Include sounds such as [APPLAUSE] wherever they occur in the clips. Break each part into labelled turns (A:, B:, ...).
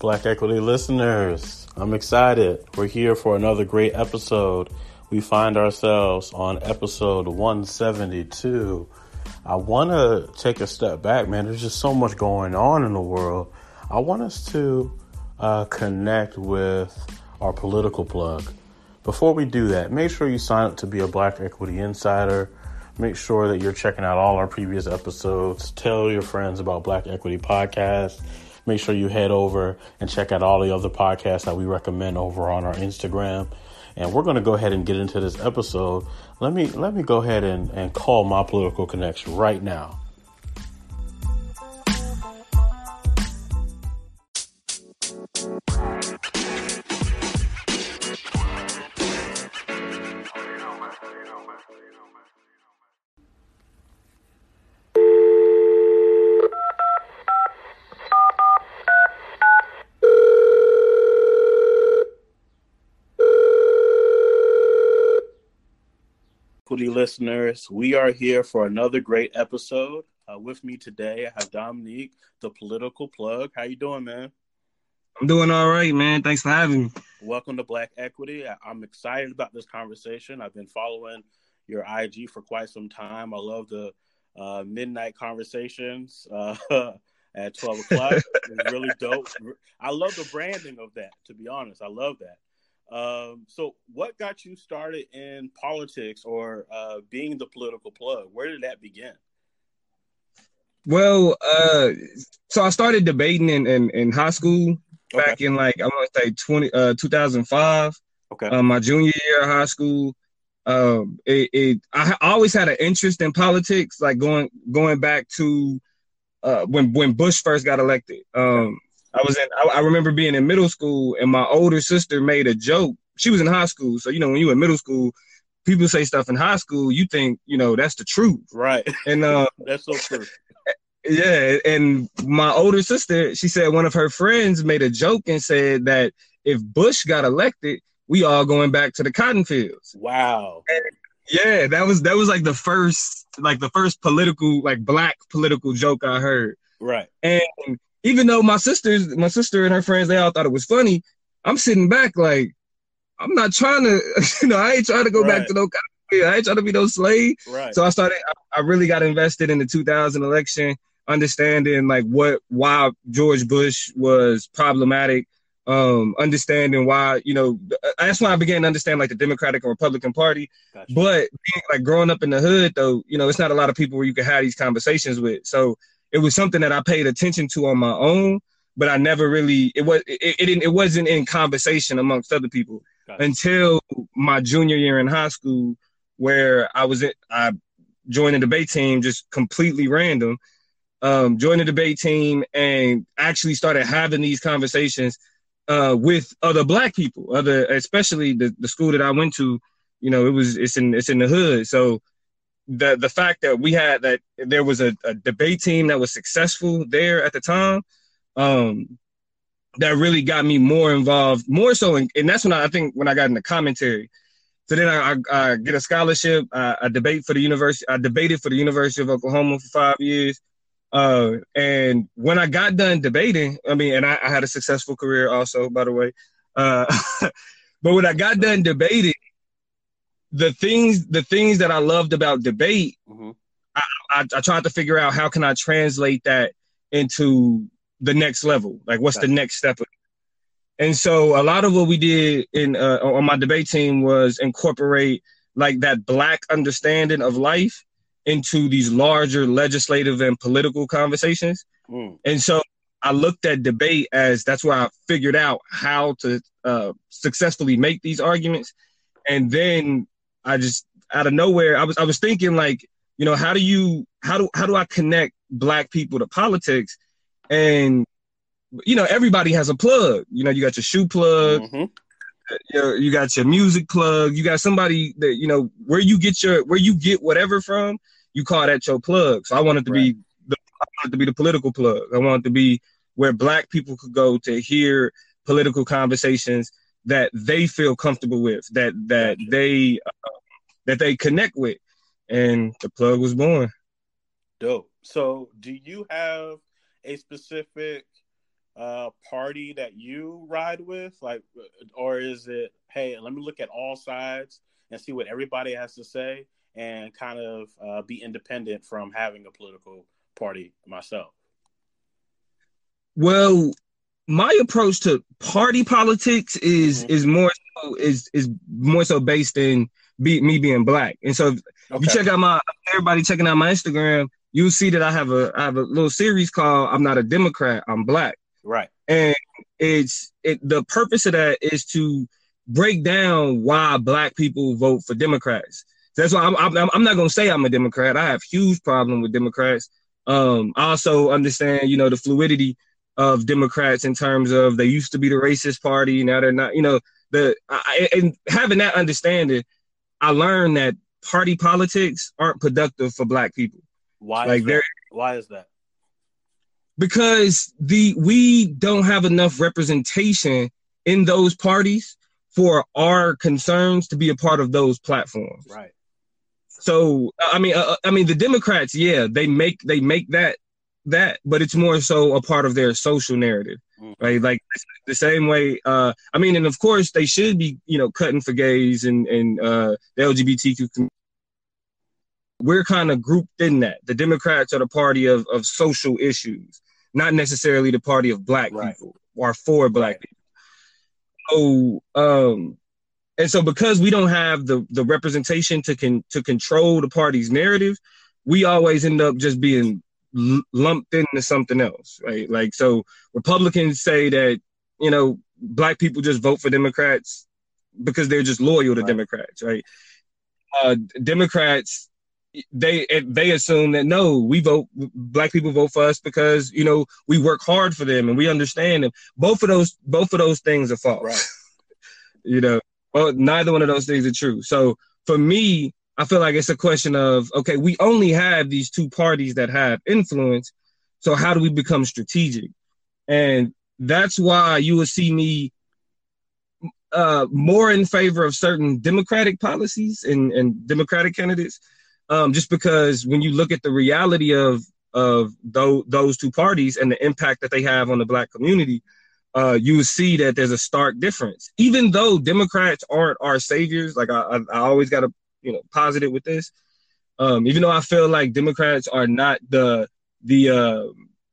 A: Black Equity listeners, I'm excited. We're here for another great episode. We find ourselves on episode 172. I want to take a step back, man. There's just so much going on in the world. I want us to uh, connect with our political plug. Before we do that, make sure you sign up to be a Black Equity Insider. Make sure that you're checking out all our previous episodes. Tell your friends about Black Equity Podcast. Make sure you head over and check out all the other podcasts that we recommend over on our Instagram. And we're going to go ahead and get into this episode. Let me let me go ahead and, and call my political connection right now. Equity listeners, we are here for another great episode. Uh, with me today, I have Dominique, the political plug. How you doing, man?
B: I'm doing all right, man. Thanks for having me.
A: Welcome to Black Equity. I- I'm excited about this conversation. I've been following your IG for quite some time. I love the uh, midnight conversations [LAUGHS] uh, at 12 o'clock. it's really dope. I love the branding of that, to be honest. I love that. Um, so, what got you started in politics or uh, being the political plug? Where did that begin?
B: Well, uh, so I started debating in, in, in high school back okay. in like I'm gonna say 20 uh 2005.
A: Okay.
B: Um, my junior year of high school. Um, it, it I always had an interest in politics, like going going back to uh when when Bush first got elected. Um, I was in. I, I, remember being in middle school, and my older sister made a joke. She was in high school, so you know when you were in middle school, people say stuff in high school. You think you know that's the truth,
A: right?
B: And uh, [LAUGHS]
A: that's so true.
B: Yeah, and my older sister, she said one of her friends made a joke and said that if Bush got elected, we all going back to the cotton fields.
A: Wow.
B: And yeah, that was that was like the first like the first political like black political joke I heard.
A: Right.
B: And even though my sisters, my sister and her friends, they all thought it was funny. I'm sitting back like, I'm not trying to, [LAUGHS] you know, I ain't trying to go right. back to no. I ain't trying to be no slave.
A: Right.
B: So I started. I, I really got invested in the 2000 election, understanding like what why George Bush was problematic. Um, understanding why, you know, that's when I began to understand like the Democratic and Republican Party. Gotcha. But like growing up in the hood, though, you know, it's not a lot of people where you can have these conversations with. So it was something that I paid attention to on my own, but I never really it was it, it didn't it wasn't in conversation amongst other people until my junior year in high school, where I was in, I joined a debate team just completely random. Um, joined the debate team and actually started having these conversations uh, with other black people, other especially the, the school that I went to. You know, it was it's in it's in the hood, so the the fact that we had that there was a, a debate team that was successful there at the time, um, that really got me more involved, more so, in, and that's when I, I, think when I got in the commentary. So then I, I, I get a scholarship. I, I, debate for the university. I debated for the University of Oklahoma for five years. Uh, and when I got done debating, I mean, and I, had a successful career also, by the way. Uh, [LAUGHS] but when I got done debating, the things the things that I loved about debate, mm-hmm. I, I, I, tried to figure out how can I translate that into the next level. Like, what's the next step? And so, a lot of what we did in uh, on my debate team was incorporate like that black understanding of life into these larger legislative and political conversations. Mm. And so, I looked at debate as that's where I figured out how to uh, successfully make these arguments. And then I just out of nowhere, I was I was thinking like, you know, how do you how do how do I connect black people to politics? And you know, everybody has a plug. You know, you got your shoe plug, mm-hmm. you, know, you got your music plug, you got somebody that you know where you get your where you get whatever from. You call that your plug. So I wanted to right. be the I wanted to be the political plug. I wanted to be where black people could go to hear political conversations that they feel comfortable with, that that gotcha. they uh, that they connect with, and the plug was born.
A: Dope. So, do you have a specific uh, party that you ride with? Like, or is it, hey, let me look at all sides and see what everybody has to say and kind of uh, be independent from having a political party myself?
B: Well, my approach to party politics is mm-hmm. is more so, is is more so based in be, me being black. And so if okay. you check out my everybody checking out my Instagram, you'll see that I have a I have a little series called I'm not a Democrat, I'm black.
A: Right.
B: And it's it the purpose of that is to break down why black people vote for Democrats. That's why I'm, I'm, I'm not gonna say I'm a Democrat. I have huge problem with Democrats. Um, I also understand, you know, the fluidity of Democrats in terms of they used to be the racist party, now they're not. You know, the I, and having that understanding, I learned that party politics aren't productive for Black people.
A: Why? Like they're why is that?
B: Because the we don't have enough representation in those parties for our concerns to be a part of those platforms.
A: Right.
B: So I mean, uh, uh, I mean, the Democrats, yeah, they make they make that that, but it's more so a part of their social narrative, mm-hmm. right? Like the same way. Uh, I mean, and of course they should be, you know, cutting for gays and and uh, the LGBTQ. Community. We're kind of grouped in that. The Democrats are the party of of social issues, not necessarily the party of black right. people or for black people. So, um, and so because we don't have the the representation to can to control the party's narrative, we always end up just being lumped into something else, right? Like so, Republicans say that you know black people just vote for Democrats because they're just loyal to right. Democrats, right? Uh, Democrats they they assume that no, we vote black people vote for us because you know we work hard for them and we understand them. Both of those both of those things are false. Right. [LAUGHS] you know, well, neither one of those things are true. So for me, I feel like it's a question of okay, we only have these two parties that have influence. So how do we become strategic? And that's why you will see me uh, more in favor of certain democratic policies and, and democratic candidates. Um, just because when you look at the reality of of those those two parties and the impact that they have on the black community, uh, you see that there's a stark difference. Even though Democrats aren't our saviors, like I, I, I always got to you know positive with this. Um, even though I feel like Democrats are not the the uh,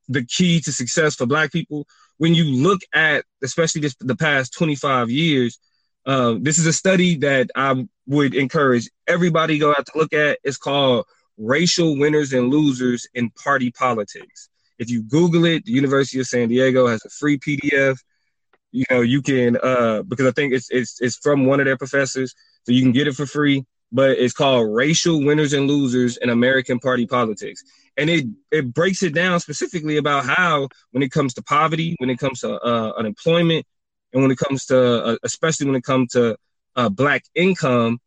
B: the key to success for Black people, when you look at especially this the past 25 years, uh, this is a study that I would encourage everybody go out to look at. It's called "Racial Winners and Losers in Party Politics." If you Google it, the University of San Diego has a free PDF. You know, you can uh, because I think it's it's it's from one of their professors, so you can get it for free but it's called Racial Winners and Losers in American Party Politics. And it, it breaks it down specifically about how, when it comes to poverty, when it comes to uh, unemployment, and when it comes to, uh, especially when it comes to uh, Black income,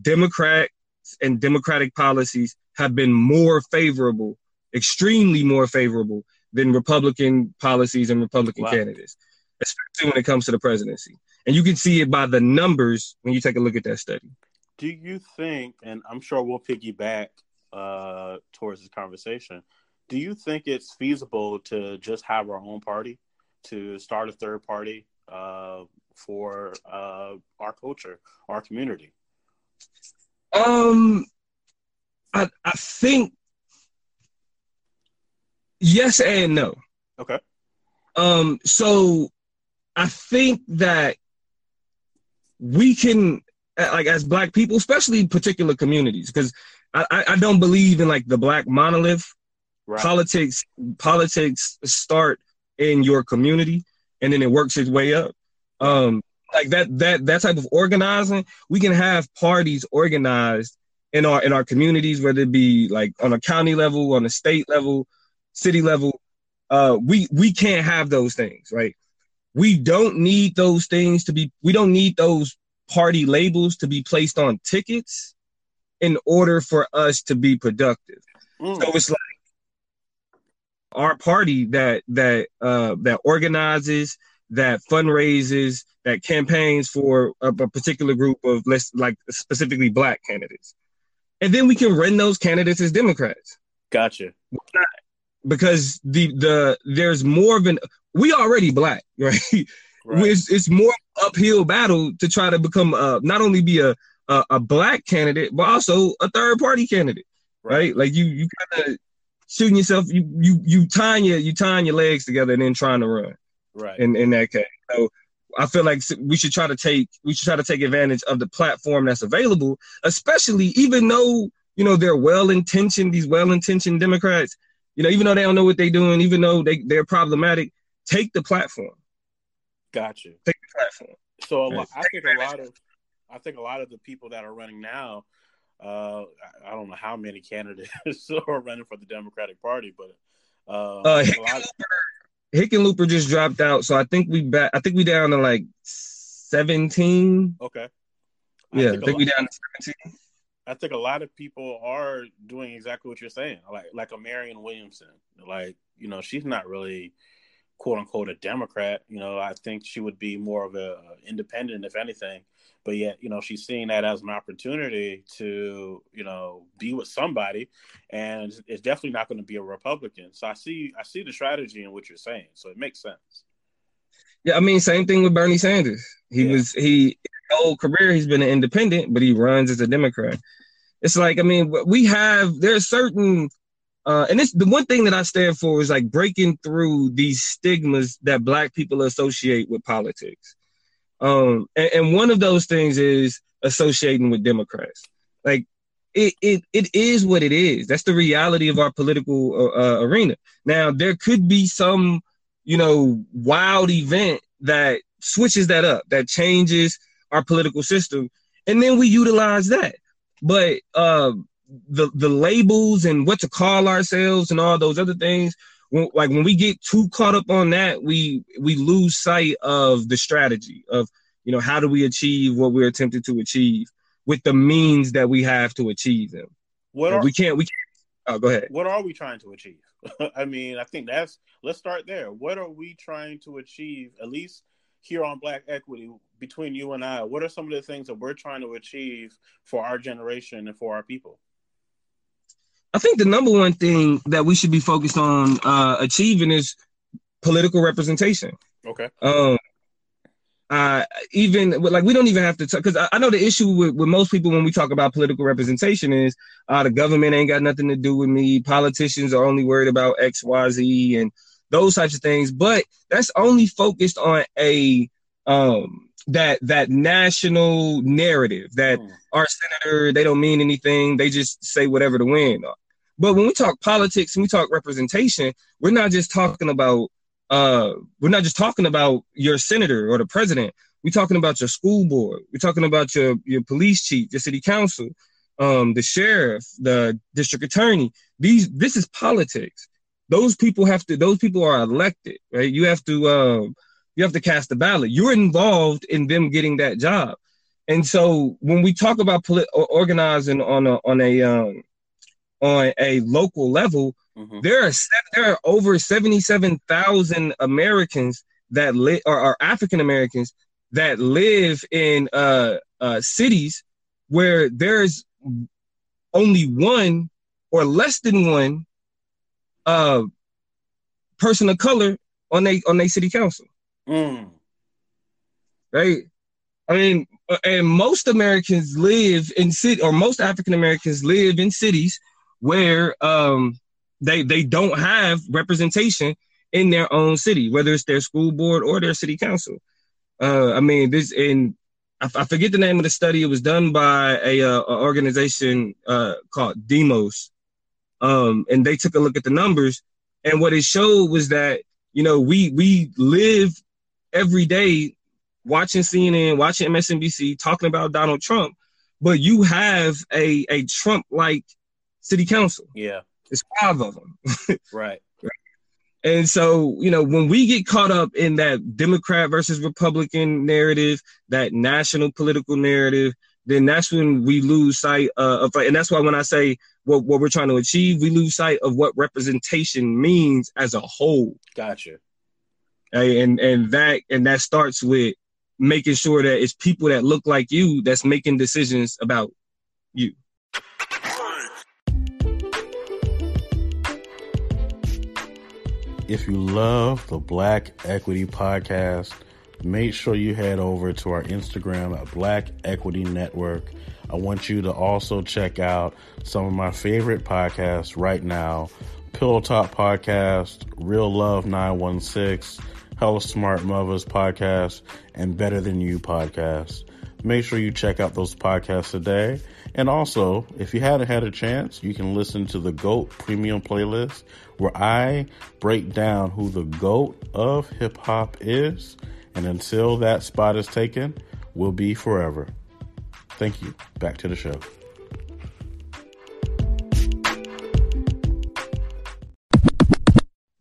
B: Democrats and Democratic policies have been more favorable, extremely more favorable than Republican policies and Republican wow. candidates, especially when it comes to the presidency. And you can see it by the numbers when you take a look at that study
A: do you think, and I'm sure we'll piggyback uh, towards this conversation, do you think it's feasible to just have our own party, to start a third party uh, for uh, our culture, our community?
B: Um, I I think yes and no.
A: Okay.
B: Um, so I think that we can like as black people, especially particular communities, because I, I don't believe in like the black monolith. Right. Politics politics start in your community and then it works its way up. Um, like that that that type of organizing, we can have parties organized in our in our communities, whether it be like on a county level, on a state level, city level. Uh, we we can't have those things, right? We don't need those things to be. We don't need those party labels to be placed on tickets in order for us to be productive. Mm. So it's like our party that that uh, that organizes, that fundraises, that campaigns for a, a particular group of less like specifically black candidates, and then we can run those candidates as Democrats.
A: Gotcha.
B: Because the the there's more of an we already black, [LAUGHS] right? Right. It's, it's more uphill battle to try to become uh, not only be a, a, a black candidate but also a third party candidate, right? right? Like you you kind of shooting yourself, you you you tying your you tying your legs together and then trying to run,
A: right?
B: In in that case, so I feel like we should try to take we should try to take advantage of the platform that's available, especially even though you know they're well intentioned these well intentioned Democrats, you know even though they don't know what they're doing, even though they they're problematic, take the platform.
A: Got you.
B: Take the platform.
A: So a lot, I think a lot of I think a lot of the people that are running now, uh, I don't know how many candidates [LAUGHS] are running for the Democratic Party, but uh, uh,
B: Hickenlooper just dropped out, so I think we back. I think we down to like seventeen.
A: Okay.
B: I yeah, think I think we down to seventeen.
A: I think a lot of people are doing exactly what you're saying, like like a Marianne Williamson. Like you know, she's not really quote unquote a Democrat. You know, I think she would be more of a, a independent, if anything but yet you know she's seeing that as an opportunity to you know be with somebody and it's definitely not going to be a republican so i see i see the strategy in what you're saying so it makes sense
B: yeah i mean same thing with bernie sanders he yeah. was he whole career he's been an independent but he runs as a democrat it's like i mean we have there's certain uh, and it's the one thing that I stand for is like breaking through these stigmas that black people associate with politics. Um, and, and one of those things is associating with Democrats. Like it, it, it is what it is. That's the reality of our political uh, uh, arena. Now, there could be some, you know, wild event that switches that up, that changes our political system, and then we utilize that. But uh, the the labels and what to call ourselves and all those other things, when, like when we get too caught up on that, we we lose sight of the strategy of you know how do we achieve what we're attempting to achieve with the means that we have to achieve them. What are, we can't we can't. Oh, go ahead.
A: What are we trying to achieve? [LAUGHS] I mean, I think that's let's start there. What are we trying to achieve? At least here on Black Equity, between you and I, what are some of the things that we're trying to achieve for our generation and for our people?
B: I think the number one thing that we should be focused on uh, achieving is political representation.
A: Okay.
B: Um, uh, even like we don't even have to talk because I, I, know the issue with, with most people when we talk about political representation is uh, the government ain't got nothing to do with me. Politicians are only worried about X, Y, Z, and those types of things. But that's only focused on a um, that that national narrative that mm. our senator they don't mean anything. They just say whatever to win but when we talk politics and we talk representation we're not just talking about uh we're not just talking about your senator or the president. We're talking about your school board. We're talking about your your police chief your city council um the sheriff the district attorney. These this is politics. Those people have to those people are elected right? You have to um you have to cast a ballot. You're involved in them getting that job. And so when we talk about polit- organizing on a on a um, on a local level, mm-hmm. there are there are over seventy seven thousand Americans that live or, or African Americans that live in uh, uh, cities where there's only one or less than one uh, person of color on a on a city council.
A: Mm.
B: Right? I mean, and most Americans live in city, or most African Americans live in cities where um, they they don't have representation in their own city, whether it's their school board or their city council. Uh, I mean, this in I, forget the name of the study. It was done by a, uh, organization uh, called Demos, um, and they took a look at the numbers, and what it showed was that you know we we live every day watching CNN, watching MSNBC, talking about Donald Trump, but you have a a Trump like city council.
A: Yeah,
B: it's five of them. [LAUGHS]
A: right.
B: And so, you know, when we get caught up in that Democrat versus Republican narrative, that national political narrative, then that's when we lose sight uh, of, and that's why when I say what, what we're trying to achieve, we lose sight of what representation means as a whole.
A: Gotcha
B: and and that and that starts with making sure that it's people that look like you that's making decisions about you.
A: If you love the Black Equity Podcast, make sure you head over to our Instagram at Black Equity Network. I want you to also check out some of my favorite podcasts right now Pillow Talk Podcast, Real Love 916, Hella Smart Mothers Podcast, and Better Than You Podcast. Make sure you check out those podcasts today. And also, if you haven't had a chance, you can listen to the GOAT Premium Playlist, where I break down who the GOAT of hip hop is. And until that spot is taken, will be forever. Thank you. Back to the show.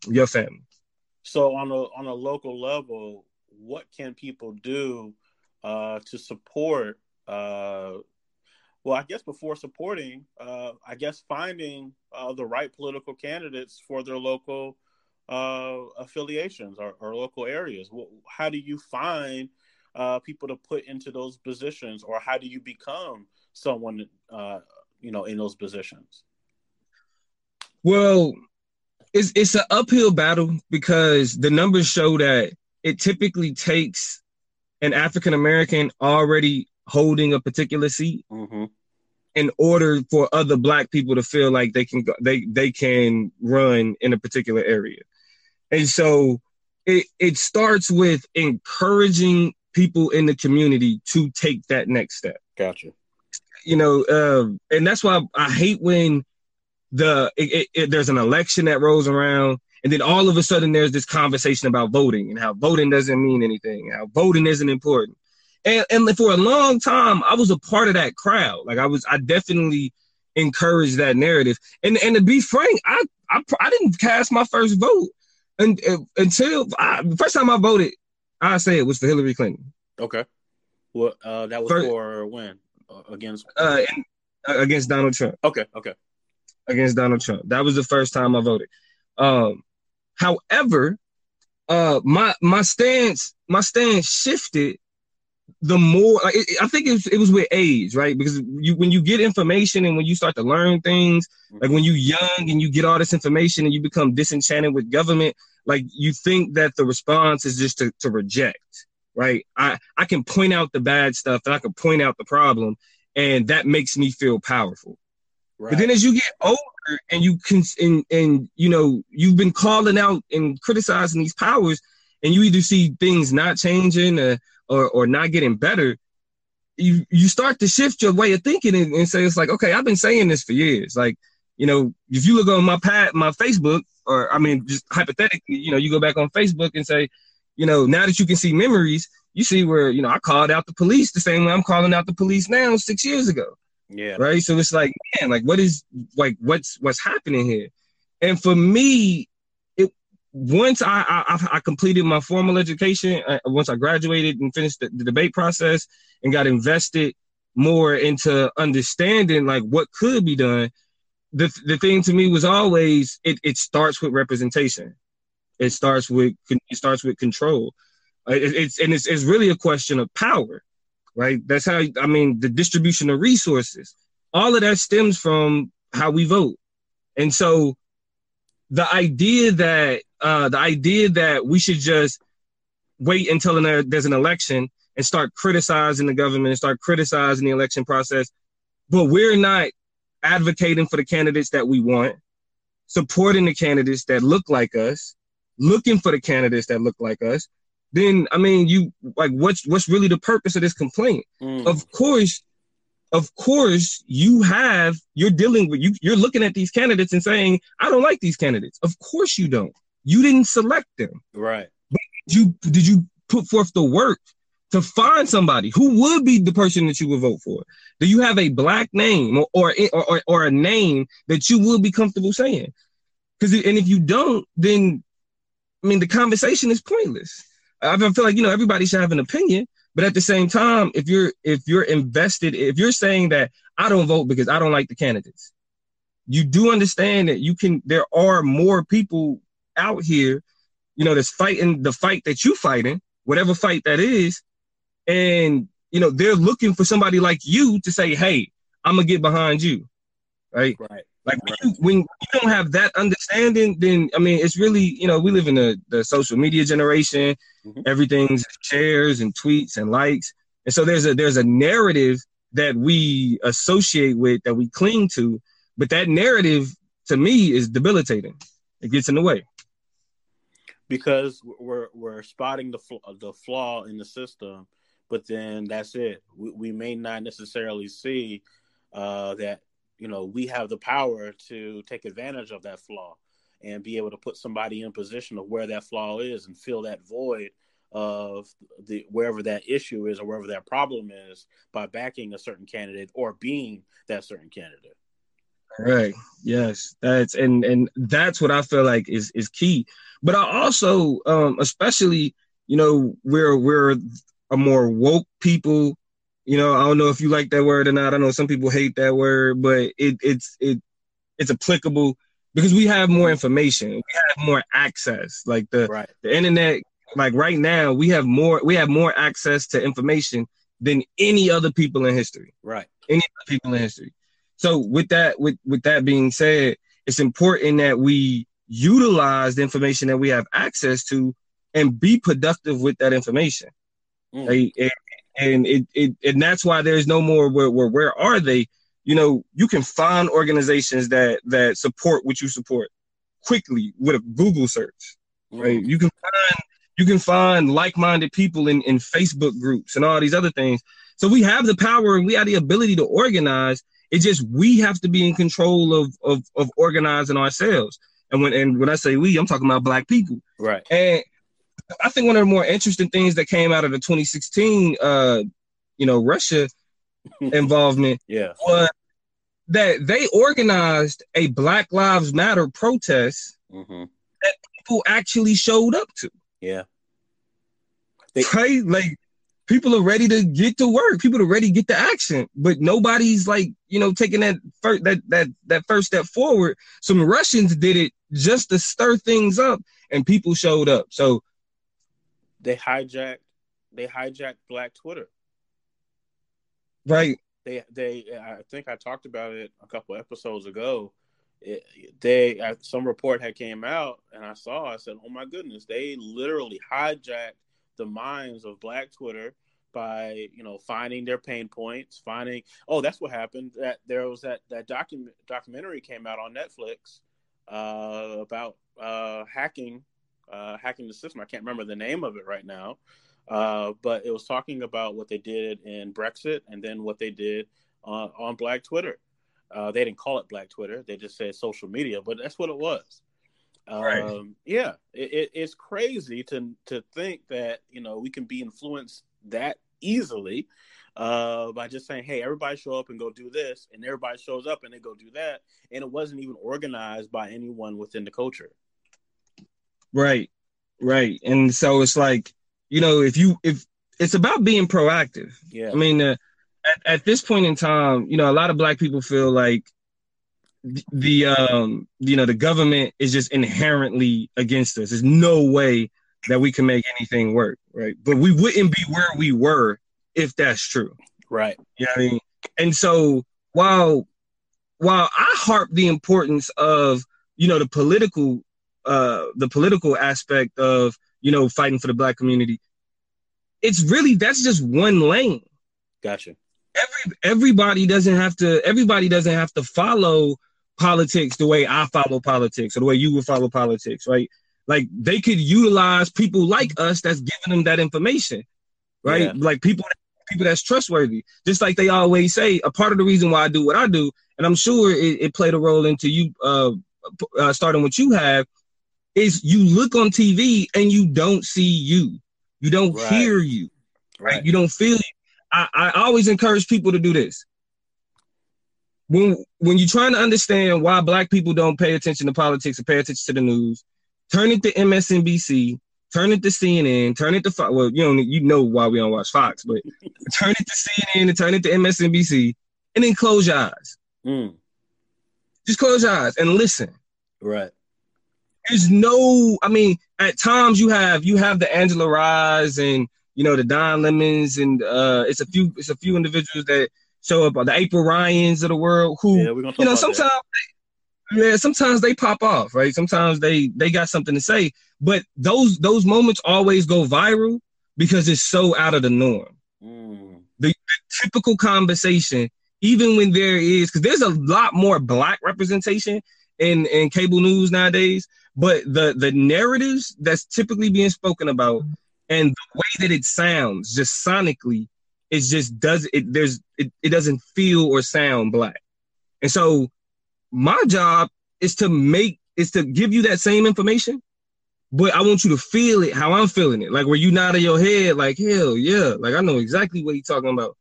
B: Your family.
A: So on a on a local level, what can people do uh, to support? Uh, well, I guess before supporting, uh, I guess finding uh, the right political candidates for their local uh, affiliations or, or, local areas. How do you find uh, people to put into those positions, or how do you become someone, you know, in those positions?
B: Well, it's it's an uphill battle because the numbers show that it typically takes an African American already holding a particular seat mm-hmm. in order for other black people to feel like they can go, they they can run in a particular area. And so it it starts with encouraging people in the community to take that next step.
A: Gotcha.
B: You know, uh, and that's why I hate when the it, it, it, there's an election that rolls around and then all of a sudden there's this conversation about voting and how voting doesn't mean anything how voting isn't important. And, and for a long time i was a part of that crowd. Like i was i definitely encouraged that narrative. And and to be frank i i, I didn't cast my first vote and, uh, until I, the first time i voted i say it was for hillary clinton.
A: Okay. Well uh, that was first, for when? Uh, against?
B: Uh, against donald trump.
A: Okay okay
B: against Donald Trump. That was the first time I voted. Um, however, uh, my my stance my stance shifted the more like, it, I think it was, it was with age, right? Because you when you get information and when you start to learn things, like when you're young and you get all this information and you become disenchanted with government, like you think that the response is just to, to reject, right? I I can point out the bad stuff and I can point out the problem, and that makes me feel powerful. Right. But then as you get older and you can and, and you know you've been calling out and criticizing these powers, and you either see things not changing or or, or not getting better, you you start to shift your way of thinking and, and say it's like okay I've been saying this for years. Like you know if you look on my pad my Facebook or I mean just hypothetically you know you go back on Facebook and say you know now that you can see memories you see where you know I called out the police the same way I'm calling out the police now six years ago
A: yeah.
B: Right. So it's like, man, like what is like what's what's happening here? And for me, it once I I, I completed my formal education, uh, once I graduated and finished the, the debate process and got invested more into understanding like what could be done, the the thing to me was always it it starts with representation. It starts with it starts with control. It, it's and it's it's really a question of power right? That's how I mean the distribution of resources. All of that stems from how we vote. And so the idea that uh, the idea that we should just wait until there's an election and start criticizing the government and start criticizing the election process, but we're not advocating for the candidates that we want, supporting the candidates that look like us, looking for the candidates that look like us, then I mean, you like what's what's really the purpose of this complaint? Mm. Of course, of course, you have you're dealing with you. You're looking at these candidates and saying, "I don't like these candidates." Of course, you don't. You didn't select them,
A: right?
B: But did you did you put forth the work to find somebody who would be the person that you would vote for? Do you have a black name or or or, or a name that you would be comfortable saying? Because and if you don't, then I mean, the conversation is pointless. I feel like you know everybody should have an opinion, but at the same time, if you're if you're invested, if you're saying that I don't vote because I don't like the candidates, you do understand that you can. There are more people out here, you know, that's fighting the fight that you fighting, whatever fight that is, and you know they're looking for somebody like you to say, "Hey, I'm gonna get behind you," right?
A: Right.
B: Like when you, when you don't have that understanding, then I mean, it's really you know we live in the the social media generation. Mm-hmm. Everything's shares and tweets and likes, and so there's a there's a narrative that we associate with that we cling to, but that narrative to me is debilitating. It gets in the way
A: because we're we're spotting the the flaw in the system, but then that's it. We, we may not necessarily see uh, that you know we have the power to take advantage of that flaw and be able to put somebody in position of where that flaw is and fill that void of the wherever that issue is or wherever that problem is by backing a certain candidate or being that certain candidate.
B: Right. Yes. That's and and that's what i feel like is is key. But i also um especially you know we're we're a more woke people you know, I don't know if you like that word or not. I know some people hate that word, but it it's it it's applicable because we have more information. We have more access. Like the right. the internet, like right now, we have more we have more access to information than any other people in history.
A: Right.
B: Any other people in history. So with that with with that being said, it's important that we utilize the information that we have access to and be productive with that information. Mm. Like, and it, it and that's why there's no more where, where where are they? You know you can find organizations that that support what you support quickly with a google search right? You can find you can find like-minded people in in facebook groups and all these other things. So we have the power and we have the ability to organize. It's just we have to be in control of of, of organizing ourselves. And when and when i say we i'm talking about black people.
A: Right.
B: And I think one of the more interesting things that came out of the 2016, uh, you know, Russia [LAUGHS] involvement,
A: yeah,
B: was that they organized a Black Lives Matter protest mm-hmm. that people actually showed up to.
A: Yeah,
B: they- right, like people are ready to get to work. People are ready to get to action, but nobody's like, you know, taking that first that that that first step forward. Some Russians did it just to stir things up, and people showed up. So
A: they hijacked they hijacked Black Twitter.
B: Right.
A: They they I think I talked about it a couple episodes ago. It, they some report had came out and I saw I said, "Oh my goodness, they literally hijacked the minds of Black Twitter." by you know finding their pain points finding oh that's what happened that there was that that document documentary came out on netflix uh, about uh, hacking uh, hacking the system. I can't remember the name of it right now, uh, but it was talking about what they did in Brexit and then what they did on, on Black Twitter. Uh, they didn't call it Black Twitter; they just said social media, but that's what it was. Right. Um, yeah, it, it, it's crazy to to think that you know we can be influenced that easily uh, by just saying, "Hey, everybody show up and go do this," and everybody shows up and they go do that, and it wasn't even organized by anyone within the culture.
B: Right. Right. And so it's like, you know, if you if it's about being proactive.
A: Yeah. I
B: mean, uh, at, at this point in time, you know, a lot of black people feel like the, the um you know the government is just inherently against us. There's no way that we can make anything work, right? But we wouldn't be where we were if that's true.
A: Right.
B: You know I mean? And so while while I harp the importance of, you know, the political uh, the political aspect of you know fighting for the black community, it's really that's just one lane.
A: Gotcha.
B: Every everybody doesn't have to. Everybody doesn't have to follow politics the way I follow politics or the way you would follow politics, right? Like they could utilize people like us that's giving them that information, right? Yeah. Like people people that's trustworthy. Just like they always say, a part of the reason why I do what I do, and I'm sure it, it played a role into you uh, uh, starting what you have, is you look on TV and you don't see you. You don't right. hear you. Right. You don't feel it. I, I always encourage people to do this. When when you're trying to understand why black people don't pay attention to politics or pay attention to the news, turn it to MSNBC, turn it to CNN, turn it to Fox. Well, you know you know why we don't watch Fox, but [LAUGHS] turn it to CNN and turn it to MSNBC, and then close your eyes. Mm. Just close your eyes and listen.
A: Right
B: there's no i mean at times you have you have the angela rye and you know the don lemons and uh it's a few it's a few individuals that show up the april ryans of the world who yeah, you know sometimes they, yeah, sometimes they pop off, right? Sometimes they they got something to say, but those those moments always go viral because it's so out of the norm. Mm. The, the, typical conversation, even when there is, because there's a lot more black representation in in cable news nowadays, but the the narratives that's typically being spoken about and the way that it sounds, just sonically, it just does it. There's it, it doesn't feel or sound black, and so my job is to make is to give you that same information, but I want you to feel it how I'm feeling it. Like where you nod your head, like hell yeah, like I know exactly what you're talking about.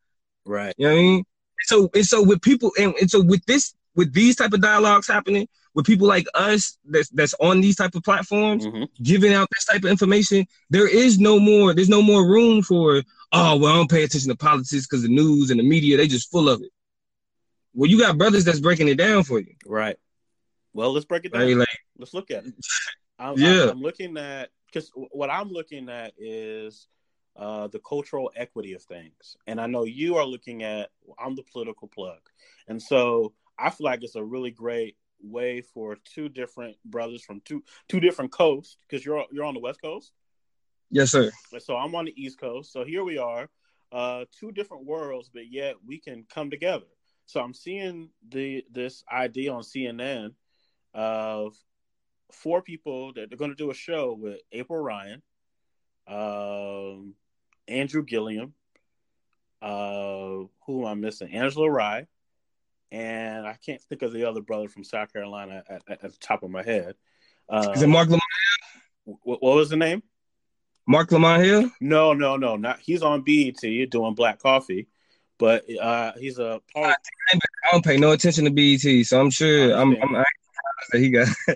A: Right.
B: You know what I mean? So and so with people and, and so with this with these type of dialogues happening with people like us that's that's on these type of platforms mm-hmm. giving out this type of information there is no more there's no more room for oh well i don't pay attention to politics because the news and the media they just full of it well, you got brothers that's breaking it down for you.
A: Right. Well, let's break it down. Like, let's look at it. [LAUGHS] I'm, yeah. I'm, I'm looking at because what I'm looking at is uh, the cultural equity of things, and I know you are looking at. I'm the political plug, and so I feel like it's a really great way for two different brothers from two two different coasts because you're you're on the west coast.
B: Yes, sir.
A: So I'm on the east coast. So here we are, uh, two different worlds, but yet we can come together. So I'm seeing the this idea on CNN of four people that they're going to do a show with April Ryan, um, Andrew Gillum, uh, who am I missing? Angela Rye, and I can't think of the other brother from South Carolina at, at, at the top of my head.
B: Uh, Is it Mark Lamont?
A: What, what, was the name?
B: Mark Lamont Hill?
A: No, no, no, not. He's on BET doing Black Coffee but uh, he's a part.
B: I don't pay no attention to BET, so I'm sure I'm, I'm that he got [LAUGHS]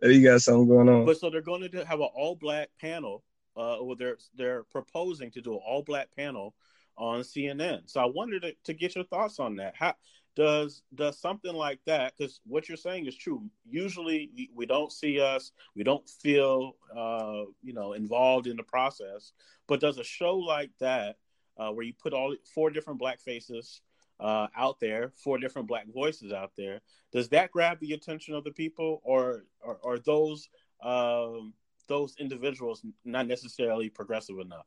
B: that he got something going on.
A: But so they're going to have an all black panel. Uh, well, they're they're proposing to do an all black panel on CNN. So I wanted to, to get your thoughts on that. How does does something like that? Because what you're saying is true. Usually we, we don't see us, we don't feel uh, you know involved in the process. But does a show like that? uh, where you put all four different black faces uh, out there, four different black voices out there. Does that grab the attention of the people, or or, or those um, those individuals not necessarily progressive enough?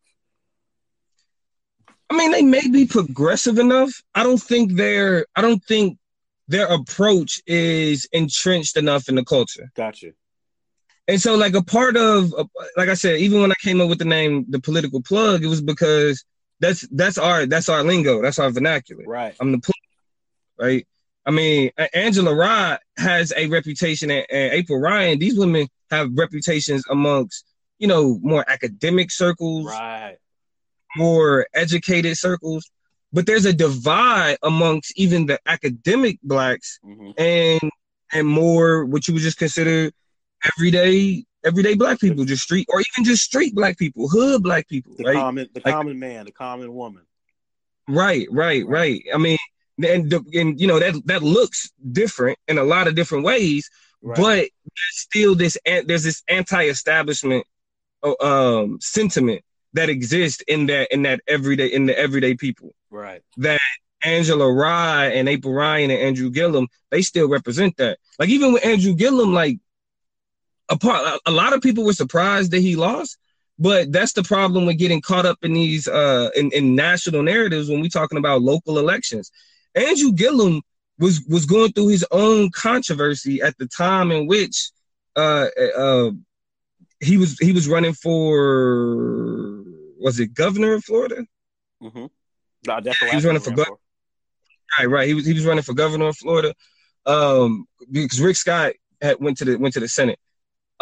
B: I mean, they may be progressive enough. I don't think they're. I don't think their approach is entrenched enough in the culture.
A: Gotcha.
B: And so, like a part of, uh, like I said, even when I came up with the name, the political plug, it was because that's that's our that's our lingo. That's our vernacular.
A: Right.
B: I'm the plug, right. I mean, Angela Rye has a reputation, and, and April Ryan. These women have reputations amongst you know more academic circles,
A: right?
B: More educated circles. But there's a divide amongst even the academic blacks mm-hmm. and and more what you would just consider everyday everyday black people, just street or even just street black people, hood black people,
A: the
B: right?
A: Common, the like, common man, the common woman.
B: Right, right, right. I mean, and the, and you know that that looks different in a lot of different ways, right. but there's still this there's this anti-establishment uh, um sentiment that exist in that in that everyday in the everyday people.
A: Right.
B: That Angela Rye and April Ryan and Andrew Gillum, they still represent that. Like even with Andrew Gillum, like a part a lot of people were surprised that he lost but that's the problem with getting caught up in these uh in, in national narratives when we're talking about local elections andrew gillum was was going through his own controversy at the time in which uh uh he was he was running for was it governor of florida
A: mm-hmm.
B: no, yeah, he was running for governor right right he was he was running for governor of florida um because rick scott had went to the went to the senate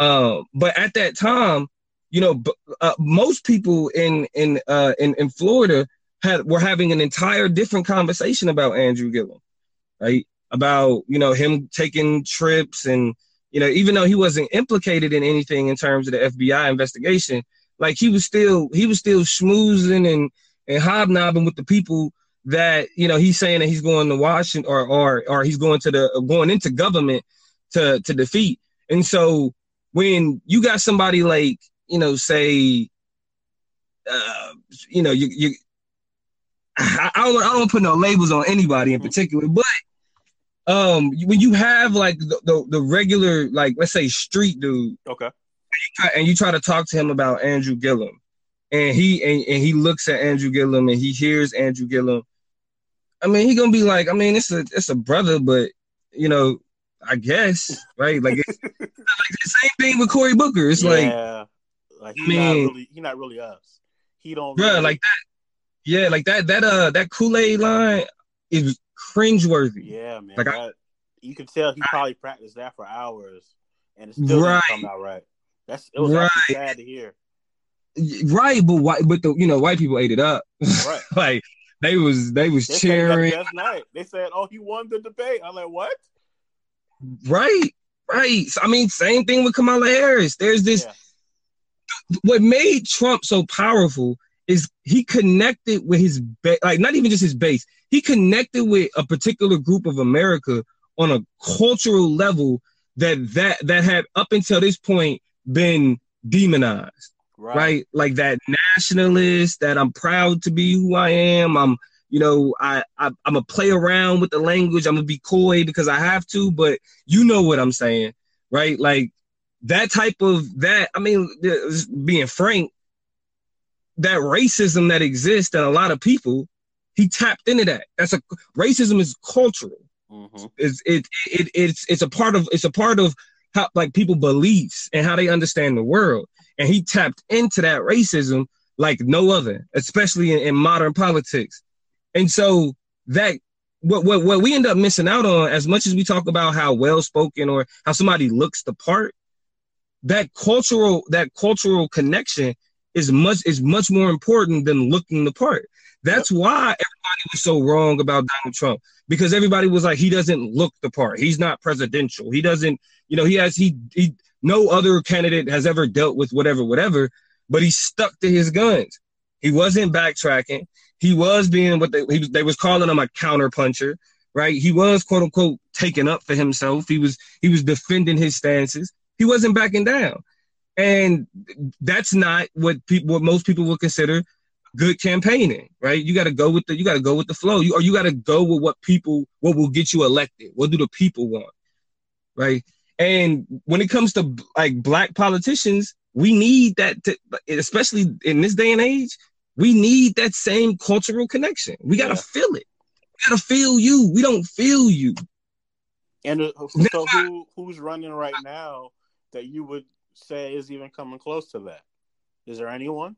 B: uh, but at that time, you know, uh, most people in in uh, in in Florida had were having an entire different conversation about Andrew Gillum, right? About you know him taking trips and you know even though he wasn't implicated in anything in terms of the FBI investigation, like he was still he was still schmoozing and and hobnobbing with the people that you know he's saying that he's going to Washington or or or he's going to the going into government to to defeat. And so when you got somebody like you know say uh, you know you you I, don't I don't put no labels on anybody in particular, but um, when you have like the, the, the regular, like let's say street dude,
A: Okay.
B: And you try to talk to him about Andrew Gillum, and he and, and he looks at Andrew Gillum and he hears Andrew Gillum. I mean, he gonna be like, I mean, it's a it's a brother, but you know, I guess right. Like it's like [LAUGHS] the same thing with Cory Booker. It's like,
A: yeah. Like he's
B: I mean-
A: not really he not really us. He don't
B: bruh,
A: really-
B: like that. Yeah, like that that uh that Kool Aid line is cringeworthy.
A: Yeah, man.
B: Like, I-
A: you can tell he probably practiced that for hours and it still
B: Right.
A: come out right. That's it was
B: Right.
A: sad to hear.
B: Right, but white, but the you know white people ate it up.
A: Right. [LAUGHS]
B: like they was they was
A: They said he had the
B: cheering.
A: best night. They said, "Oh, he won the debate." I'm like, "What?"
B: Right, right. I mean, same thing with Kamala Harris. There's this.
A: Yeah.
B: What made Trump so powerful is he connected with his ba- like not even just his base. He connected with a particular group of America on a cultural level that that that had up until this point been demonized.
A: Right.
B: right? Like that nationalist that I'm proud to be who I am. I'm, you know, I, I I'm gonna play around with the language. I'm gonna be coy because I have to, but you know what I'm saying, right? Like that type of that. I mean, being frank, that racism that exists in a lot of people, he tapped into that. That's a racism is cultural
A: hmm
B: it's it, it it's it's a part of it's a part of how like people beliefs and how they understand the world. And he tapped into that racism like no other especially in, in modern politics. And so that what, what what we end up missing out on as much as we talk about how well spoken or how somebody looks the part that cultural that cultural connection is much is much more important than looking the part. That's why everybody was so wrong about Donald Trump because everybody was like he doesn't look the part. He's not presidential. He doesn't you know he has he, he no other candidate has ever dealt with whatever whatever but he stuck to his guns. He wasn't backtracking. He was being what they he was they was calling him a counter puncher right? He was quote unquote taking up for himself. He was he was defending his stances. He wasn't backing down and that's not what people what most people would consider good campaigning, right? You got to go with the you got to go with the flow. You or you got to go with what people what will get you elected. What do the people want, right? And when it comes to like black politicians, we need that, to, especially in this day and age. We need that same cultural connection. We got to
A: Yeah.
B: feel it. We got to feel you. We don't feel you.
A: And uh, so, who who's running right now that you would say is even coming close to that? Is there anyone?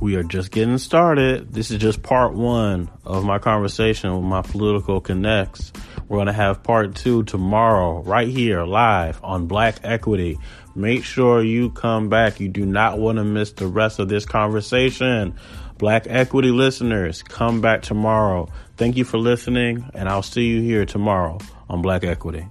A: We are just getting started. This is just part one of my conversation with my political connects. We're going to have part two tomorrow, right here, live on Black Equity. Make sure you come back. You do not want to miss the rest of this conversation. Black Equity listeners, come back tomorrow. Thank you for listening, and I'll see you here tomorrow on Black Equity.